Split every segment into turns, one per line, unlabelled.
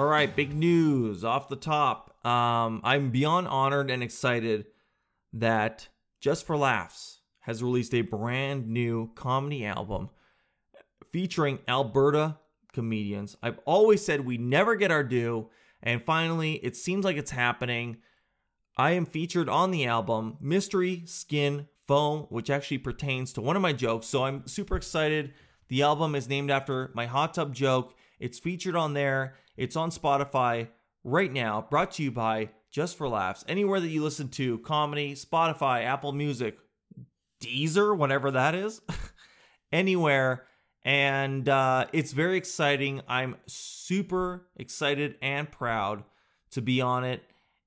All right, big news off the top. Um, I'm beyond honored and excited that Just for Laughs has released a brand new comedy album featuring Alberta comedians. I've always said we never get our due, and finally, it seems like it's happening. I am featured on the album Mystery Skin Foam, which actually pertains to one of my jokes. So I'm super excited. The album is named after my hot tub joke. It's featured on there. It's on Spotify right now, brought to you by Just for Laughs. Anywhere that you listen to comedy, Spotify, Apple Music, Deezer, whatever that is, anywhere. And uh, it's very exciting. I'm super excited and proud to be on it.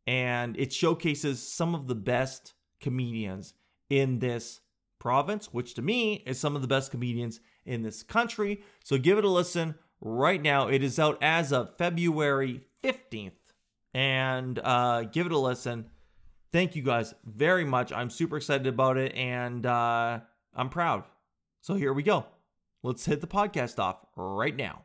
And it showcases some of the best comedians in this province, which to me is some of the best comedians in this country. So give it a listen right now. It is out as of February 15th. And uh, give it a listen. Thank you guys very much. I'm super excited about it and uh, I'm proud. So here we go. Let's hit the podcast off right now.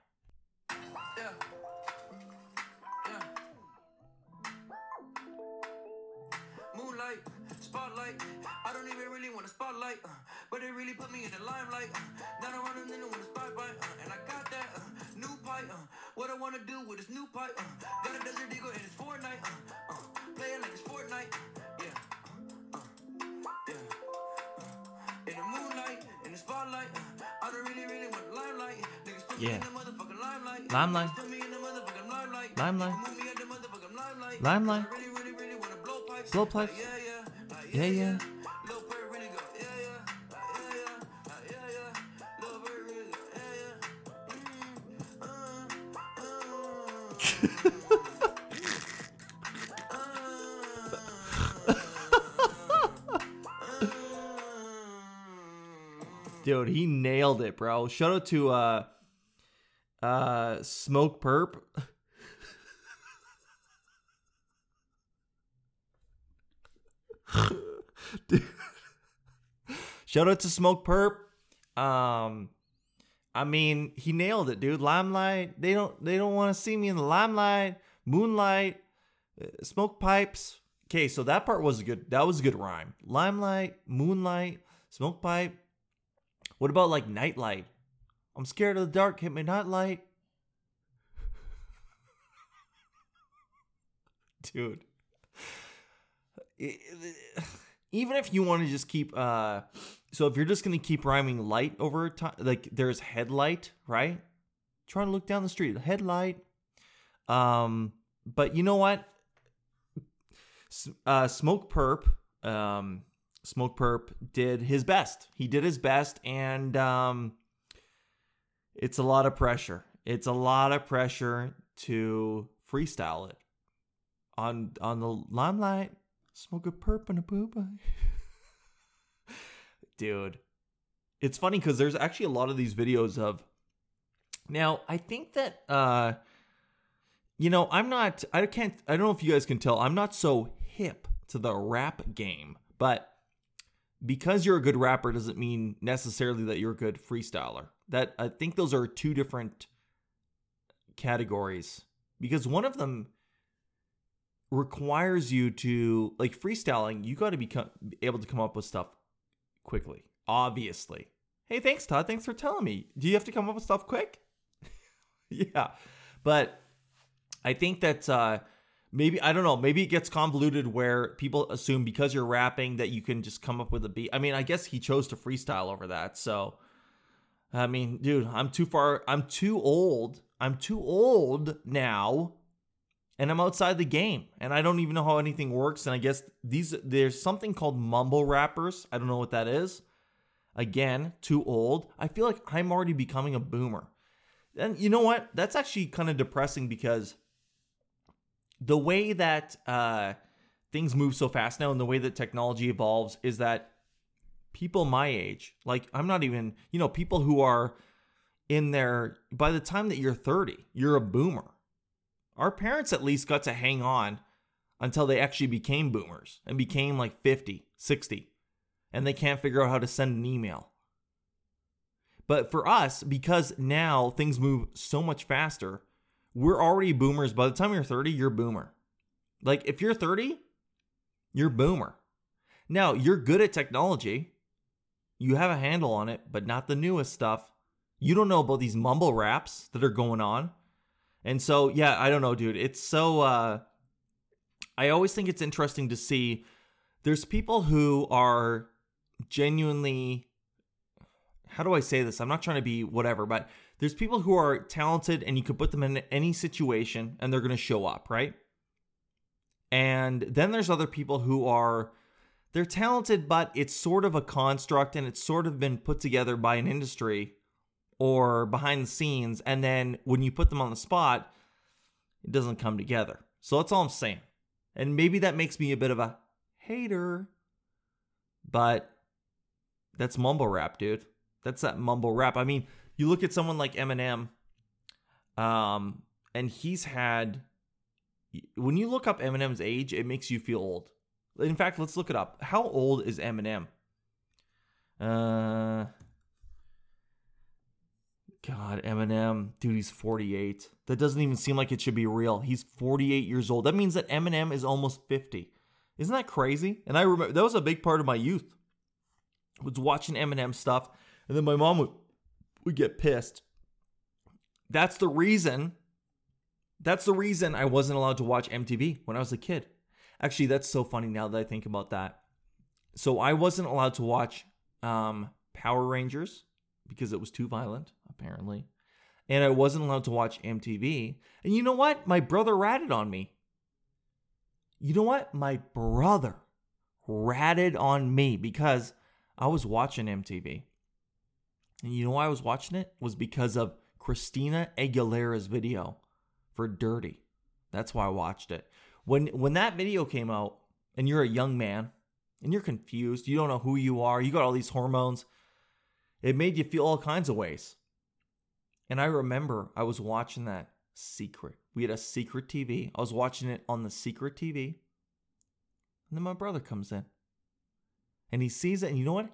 Uh, but it really put me in the limelight. Uh, now I'm running with a spotlight, uh, and I got that uh, new pipe. Uh, what I wanna do with this new pipe? Uh, got a desert eagle and it's Fortnite. Uh, uh, playing like it's Fortnite. Yeah, uh, uh, yeah. Uh, in the moonlight, in the spotlight. Uh, I don't really, really want the limelight. Niggas put me
Yeah.
in the motherfucking limelight.
Limelight.
Put me in the motherfucking limelight.
Limelight.
Move me at the motherfucking limelight.
Limelight.
I really, really, really wanna blow pipes.
Blow pipes.
Like, yeah, yeah.
Yeah, yeah. Dude, he nailed it, bro. Shout out to uh uh Smokepurpp. Dude. Shout out to Smokepurpp. Um I mean, he nailed it, dude. Limelight. They don't they don't want to see me in the limelight. Moonlight. uh, Smoke pipes. Okay, so that part was a good that was a good rhyme. Limelight, moonlight, smoke pipe. What about like nightlight? I'm scared of the dark. Hit me nightlight. Dude. Even if you want to just keep uh so if you're just going to keep rhyming light over time like there's headlight, right? Trying to look down the street, headlight. Um but you know what? Uh Smokepurpp um Smokepurpp did his best. He did his best, and um, it's a lot of pressure. It's a lot of pressure to freestyle it on on the limelight. Smoke a perp and a booba, dude. It's funny because there's actually a lot of these videos of. Now I think that uh, you know I'm not. I can't. I don't know if you guys can tell. I'm not so hip to the rap game, but because you're a good rapper doesn't mean necessarily that you're a good freestyler. That I think those are two different categories because one of them requires you to like freestyling, you got to be able to come up with stuff quickly. Obviously. Hey, thanks Todd. Thanks for telling me. Do you have to come up with stuff quick? yeah. But I think that uh maybe I don't know, maybe it gets convoluted where people assume because you're rapping that you can just come up with a beat. I mean, I guess he chose to freestyle over that. So I mean, dude, I'm too far I'm too old. I'm too old now and I'm outside the game and I don't even know how anything works and I guess these there's something called mumble rappers. I don't know what that is. Again, too old. I feel like I'm already becoming a boomer. And you know what? That's actually kind of depressing because the way that uh, things move so fast now and the way that technology evolves is that people my age, like I'm not even, you know, people who are in their, by the time that you're 30, you're a boomer. Our parents at least got to hang on until they actually became boomers and became like 50, 60, and they can't figure out how to send an email. But for us, because now things move so much faster, we're already boomers. By the time you're 30, you're boomer. Like if you're 30, you're boomer. Now, you're good at technology. You have a handle on it, but not the newest stuff. You don't know about these mumble raps that are going on. And so, yeah, I don't know, dude. It's so uh I always think it's interesting to see there's people who are genuinely how do I say this? I'm not trying to be whatever, but there's people who are talented and you could put them in any situation and they're going to show up, right? And then there's other people who are they're talented but it's sort of a construct and it's sort of been put together by an industry or behind the scenes and then when you put them on the spot it doesn't come together. So that's all I'm saying. And maybe that makes me a bit of a hater, but that's mumble rap, dude. That's that mumble rap. I mean, you look at someone like Eminem, um, and he's had. When you look up Eminem's age, it makes you feel old. In fact, let's look it up. How old is Eminem? Uh, God, Eminem, dude, he's 48. That doesn't even seem like it should be real. He's 48 years old. That means that Eminem is almost 50. Isn't that crazy? And I remember that was a big part of my youth. Was watching Eminem stuff, and then my mom would would get pissed. That's the reason. That's the reason I wasn't allowed to watch MTV when I was a kid. Actually, that's so funny now that I think about that. So I wasn't allowed to watch um, Power Rangers because it was too violent, apparently. And I wasn't allowed to watch MTV. And you know what? My brother ratted on me. You know what? My brother ratted on me because I was watching MTV. And you know why I was watching it? Was because of Christina Aguilera's video for Dirrty. That's why I watched it. When when that video came out and you're a young man and you're confused, you don't know who you are, you got all these hormones, it made you feel all kinds of ways. And I remember I was watching that secret. We had a secret TV. I was watching it on the secret TV. And then my brother comes in. And he sees it, and you know what?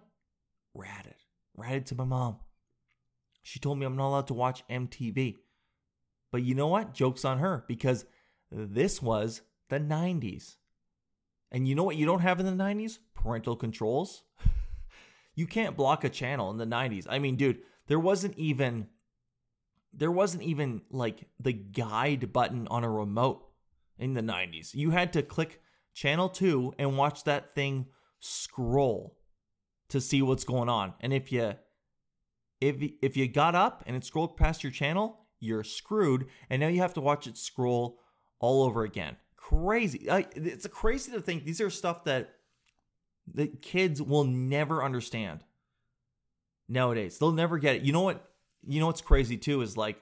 Ratted. Ratted to my mom. She told me I'm not allowed to watch MTV. But you know what? Joke's on her because this was the 90s. And you know what you don't have in the 90s? Parental controls. you can't block a channel in the 90s. I mean, dude, there wasn't even there wasn't even like the guide button on a remote in the 90s. You had to click channel 2 and watch that thing scroll to see what's going on. And if you if if you got up and it scrolled past your channel, you're screwed and now you have to watch it scroll all over again. Crazy. it's crazy to think these are stuff that the kids will never understand nowadays. They'll never get it. You know what? You know what's crazy too is like,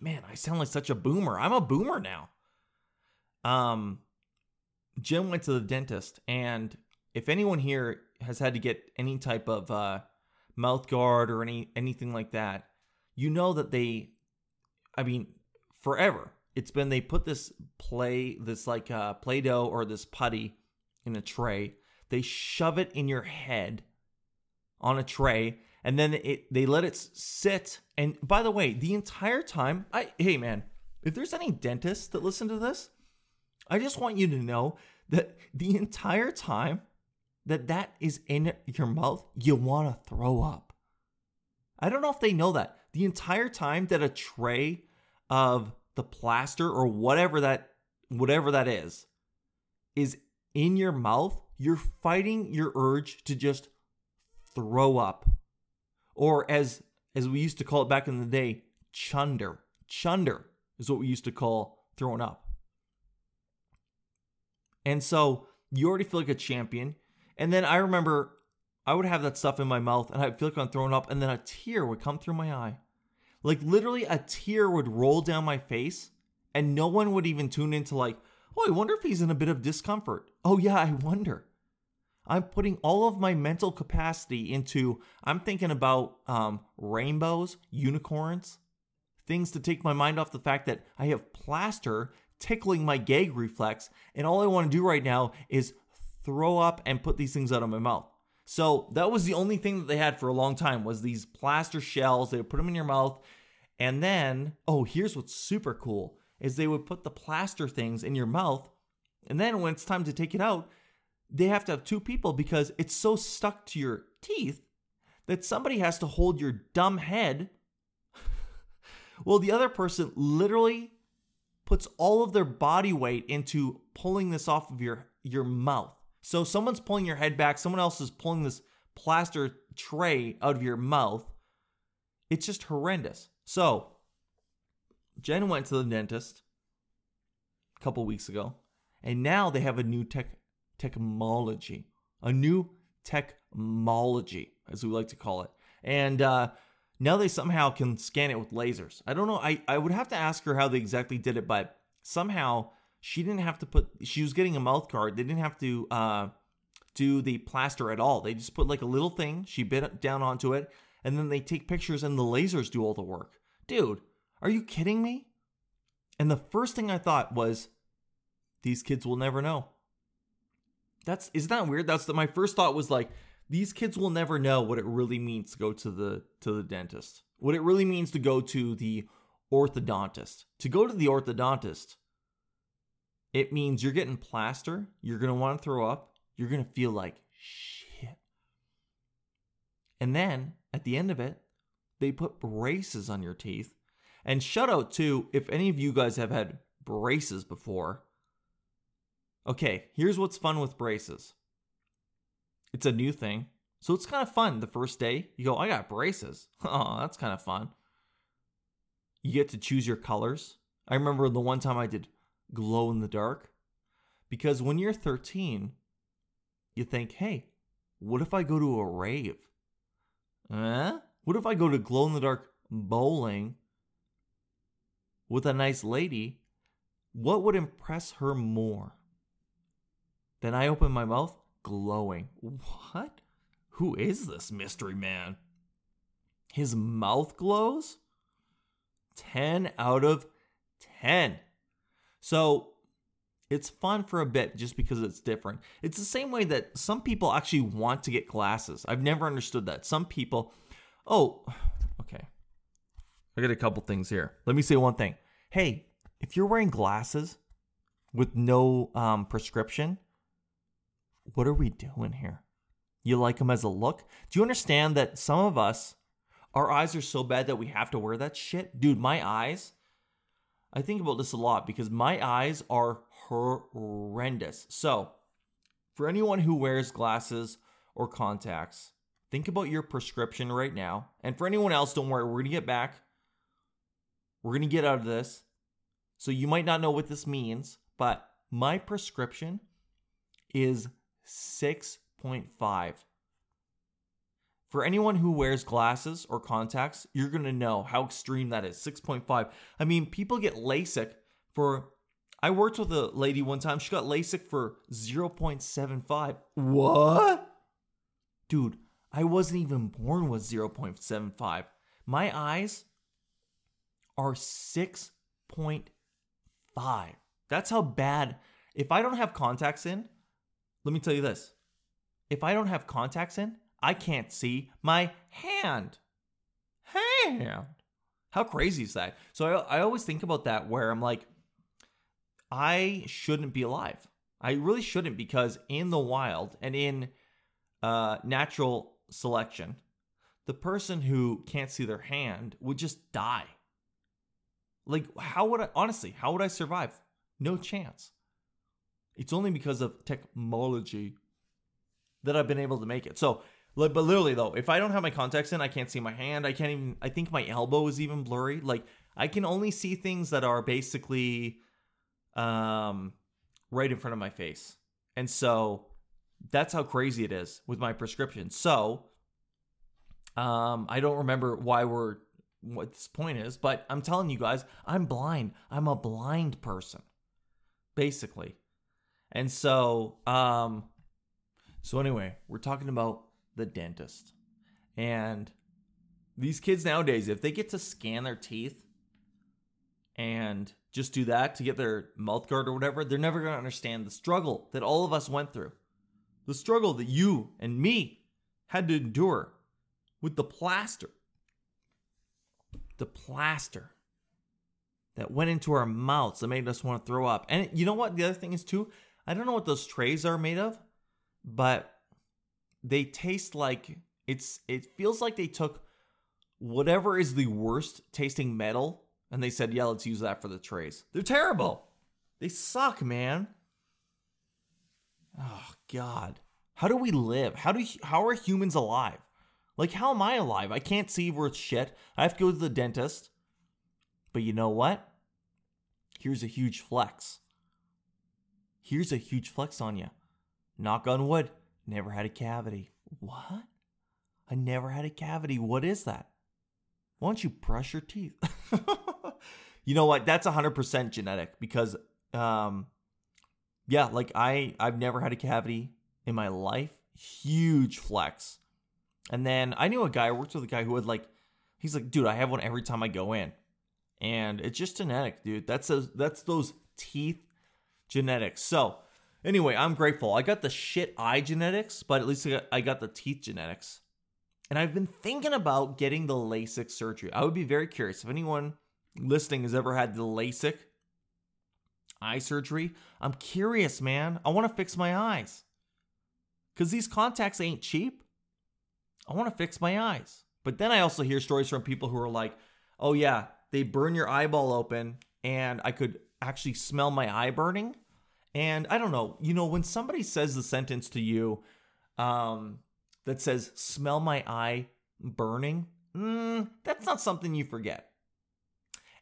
man, I sound like such a boomer. I'm a boomer now. Um, Jen went to the dentist, and if anyone here has had to get any type of uh, mouth guard or any anything like that, you know that they, I mean, forever it's been they put this play this like uh, play-doh or this putty in a tray. They shove it in your head on a tray and then it they let it sit. And by the way, the entire time, I hey man, if there's any dentists that listen to this, I just want you to know that the entire time that that is in your mouth, you want to throw up. I don't know if they know that. The entire time that a tray of the plaster or whatever that whatever that is is in your mouth, you're fighting your urge to just throw up or as as we used to call it back in the day, chunder. Chunder is what we used to call throwing up. And so you already feel like a champion. And then I remember I would have that stuff in my mouth and I'd feel like I'm throwing up, and then a tear would come through my eye. Like literally a tear would roll down my face, and no one would even tune into like, oh, I wonder if he's in a bit of discomfort. Oh yeah, I wonder. I'm putting all of my mental capacity into, I'm thinking about um, rainbows, unicorns, things to take my mind off the fact that I have plaster tickling my gag reflex, and all I want to do right now is throw up and put these things out of my mouth. So that was the only thing that they had for a long time was these plaster shells. They would put them in your mouth, And then, oh, here's what's super cool is they would put the plaster things in your mouth, and then when it's time to take it out, they have to have two people because it's so stuck to your teeth that somebody has to hold your dumb head. well, the other person literally puts all of their body weight into pulling this off of your your mouth. So someone's pulling your head back, someone else is pulling this plaster tray out of your mouth. It's just horrendous. So, Jen went to the dentist a couple weeks ago, and now they have a new tech technology, a new technology, as we like to call it. And uh, now they somehow can scan it with lasers. I don't know. I, I would have to ask her how they exactly did it, but somehow she didn't have to put, she was getting a mouth guard. They didn't have to uh, do the plaster at all. They just put like a little thing, she bit down onto it, and then they take pictures and the lasers do all the work. Dude, are you kidding me? And the first thing I thought was, these kids will never know. That's isn't that weird? That's the, my first thought was like, these kids will never know what it really means to go to the to the dentist. What it really means to go to the orthodontist. To go to the orthodontist, it means you're getting plaster, you're going to want to throw up, you're going to feel like shit. And then at the end of it, they put braces on your teeth. And shout out to if any of you guys have had braces before. Okay, here's what's fun with braces. It's a new thing. So it's kind of fun the first day. You go, I got braces. Oh, that's kind of fun. You get to choose your colors. I remember the one time I did glow in the dark. Because when you're 13, you think, hey, what if I go to a rave? Eh? What if I go to glow in the dark bowling with a nice lady? What would impress her more? Then I open my mouth, glowing. What? Who is this mystery man? His mouth glows? 10 out of 10. So it's fun for a bit just because it's different. It's the same way that some people actually want to get glasses. I've never understood that. Some people, oh, okay. I got a couple things here. Let me say one thing. Hey, if you're wearing glasses with no um, prescription, what are we doing here? You like them as a look? Do you understand that some of us, our eyes are so bad that we have to wear that shit? Dude, my eyes, I think about this a lot because my eyes are horrendous. So, for anyone who wears glasses or contacts, think about your prescription right now. And for anyone else, don't worry, we're going to get back. We're going to get out of this. So, you might not know what this means, but my prescription is 6.5. For anyone who wears glasses or contacts, you're going to know how extreme that is. 6.5. I mean, people get LASIK for. I worked with a lady one time. She got LASIK for 0.75. What? Dude, I wasn't even born with 0.75. My eyes are 6.5. That's how bad. If I don't have contacts in, let me tell you this. If I don't have contacts in, I can't see my hand. Hand. How crazy is that? So I, I always think about that where I'm like, I shouldn't be alive. I really shouldn't because in the wild and in uh, natural selection, the person who can't see their hand would just die. Like, how would I, honestly, how would I survive? No chance. It's only because of technology that I've been able to make it. So, but literally though, if I don't have my contacts in, I can't see my hand. I can't even. I think my elbow is even blurry. Like I can only see things that are basically, um, right in front of my face, and so that's how crazy it is with my prescription. So, um, I don't remember why we're what this point is, but I'm telling you guys, I'm blind. I'm a blind person, basically. And so, um, so anyway, we're talking about the dentist. And these kids nowadays, if they get to scan their teeth and just do that to get their mouth guard or whatever, they're never going to understand the struggle that all of us went through. The struggle that you and me had to endure with the plaster. the plaster that went into our mouths that made us want to throw up. And you know what? The other thing is, too, I don't know what those trays are made of, but they taste like it's, it feels like they took whatever is the worst tasting metal and they said, yeah, let's use that for the trays. They're terrible. They suck, man. Oh, God. How do we live? How do how are humans alive? Like how am I alive? I can't see worth shit. I have to go to the dentist. But you know what? Here's a huge flex. Here's a huge flex on you. Knock on wood. Never had a cavity. What? I never had a cavity. What is that? Why don't you brush your teeth? you know what? That's 100% genetic because um yeah, like I I've never had a cavity in my life. Huge flex. And then I knew a guy, I worked with a guy who had like, he's like, dude, I have one every time I go in. And it's just genetic, dude. That's those, that's those teeth genetics. So anyway, I'm grateful. I got the shit eye genetics, but at least I got, I got the teeth genetics. And I've been thinking about getting the LASIK surgery. I would be very curious if anyone listening has ever had the LASIK eye surgery. I'm curious, man. I want to fix my eyes because these contacts ain't cheap. I want to fix my eyes. But then I also hear stories from people who are like, oh, yeah, they burn your eyeball open and I could actually smell my eye burning. And I don't know, you know, when somebody says the sentence to you um, that says, smell my eye burning, mm, that's not something you forget.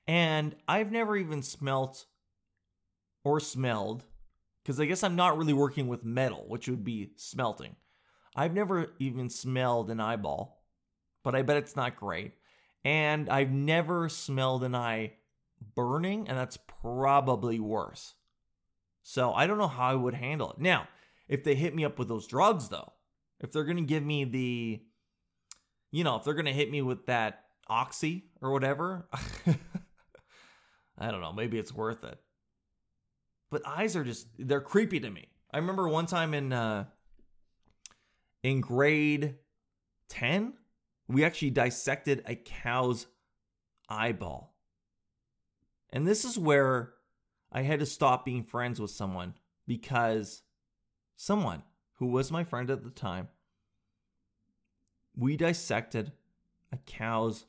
And I've never even smelt or smelled because I guess I'm not really working with metal, which would be smelting. I've never even smelled an eyeball, but I bet it's not great. And I've never smelled an eye burning, and that's probably worse. So I don't know how I would handle it. Now, if they hit me up with those drugs, though, if they're going to give me the, you know, if they're going to hit me with that oxy or whatever, I don't know, maybe it's worth it but eyes are just they're creepy to me. I remember one time in uh in grade 10, we actually dissected a cow's eyeball. And this is where I had to stop being friends with someone because someone who was my friend at the time we dissected a cow's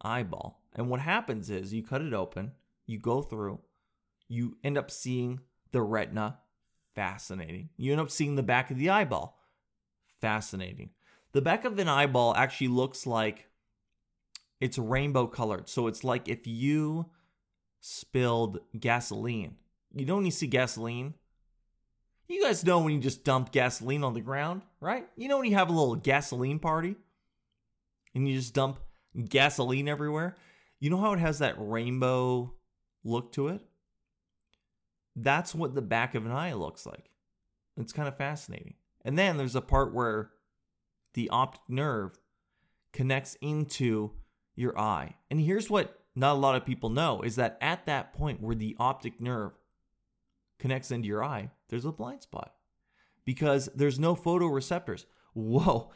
eyeball. And what happens is you cut it open, you go through, you end up seeing the retina. Fascinating. You end up seeing the back of the eyeball. Fascinating. The back of an eyeball actually looks like it's rainbow colored. So it's like if you spilled gasoline. You know when you see gasoline? You guys know when you just dump gasoline on the ground, right? You know when you have a little gasoline party and you just dump gasoline everywhere? You know how it has that rainbow look to it? That's what the back of an eye looks like. It's kind of fascinating. And then there's a part where the optic nerve connects into your eye. And here's what not a lot of people know is that at that point where the optic nerve connects into your eye, there's a blind spot because there's no photoreceptors. Whoa,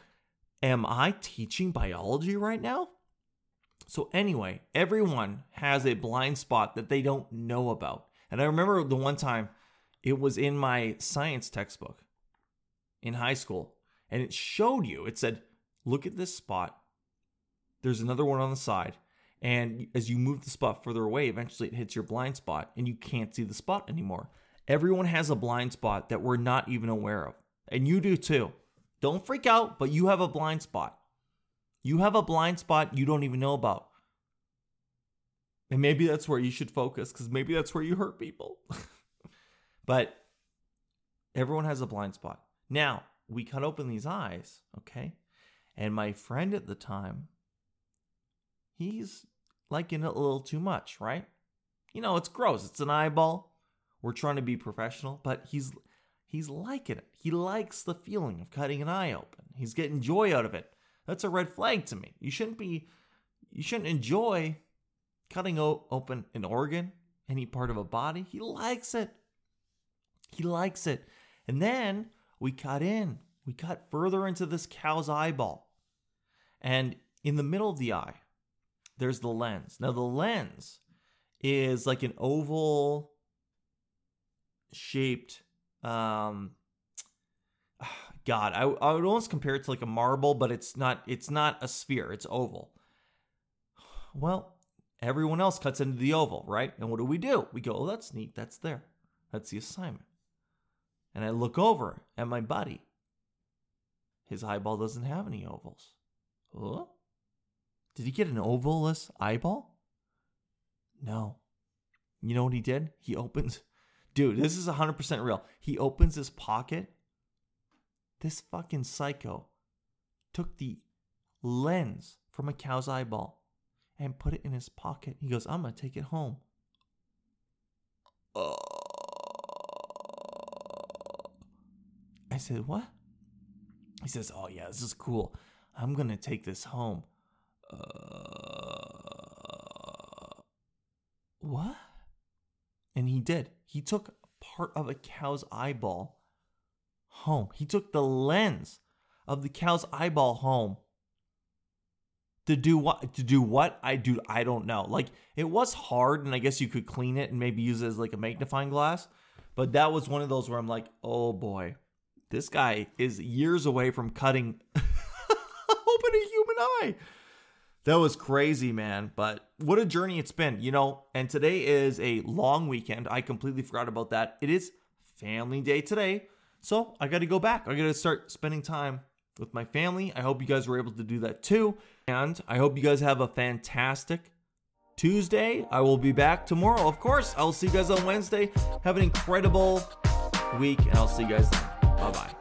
am I teaching biology right now? So, anyway, everyone has a blind spot that they don't know about. And I remember the one time it was in my science textbook in high school, and it showed you, it said, look at this spot. There's another one on the side. And as you move the spot further away, eventually it hits your blind spot and you can't see the spot anymore. Everyone has a blind spot that we're not even aware of. And you do too. Don't freak out, but you have a blind spot. You have a blind spot you don't even know about. And maybe that's where you should focus because maybe that's where you hurt people. but everyone has a blind spot. Now, we cut open these eyes, okay? And my friend at the time, he's liking it a little too much, right? You know, it's gross. It's an eyeball. We're trying to be professional, but he's he's liking it. He likes the feeling of cutting an eye open. He's getting joy out of it. That's a red flag to me. You shouldn't be you shouldn't enjoy cutting o- open an organ, any part of a body. He likes it. He likes it. And then we cut in. We cut further into this cow's eyeball. And in the middle of the eye, there's the lens. Now the lens is like an oval shaped um god I, I would almost compare it to like a marble but it's not it's not a sphere it's oval. Well everyone else cuts into the oval right? And what do we do? We go oh that's neat that's there. That's the assignment. And i look over at my buddy. His eyeball doesn't have any ovals. Huh? Did he get an ovalless eyeball no you know what he did he opens Dude, this is 100% real. He opens his pocket. This fucking psycho took the lens from a cow's eyeball and put it in his pocket. He goes, I'm going to take it home. I said, What? He says, Oh, yeah, this is cool. I'm going to take this home. Uh, what? And he did. He took part of a cow's eyeball home. He took the lens of the cow's eyeball home. To do what? To do what? I do. I don't know. Like it was hard, and I guess you could clean it and maybe use it as like a magnifying glass. But that was one of those where I'm like, oh boy, this guy is years away from cutting open a human eye. That was crazy, man. But what a journey it's been, you know. And today is a long weekend. I completely forgot about that. It is family day today. So I got to go back. I got to start spending time with my family. I hope you guys were able to do that too. And I hope you guys have a fantastic Tuesday. I will be back tomorrow. Of course, I'll see you guys on Wednesday. Have an incredible week, and I'll see you guys then. Bye bye.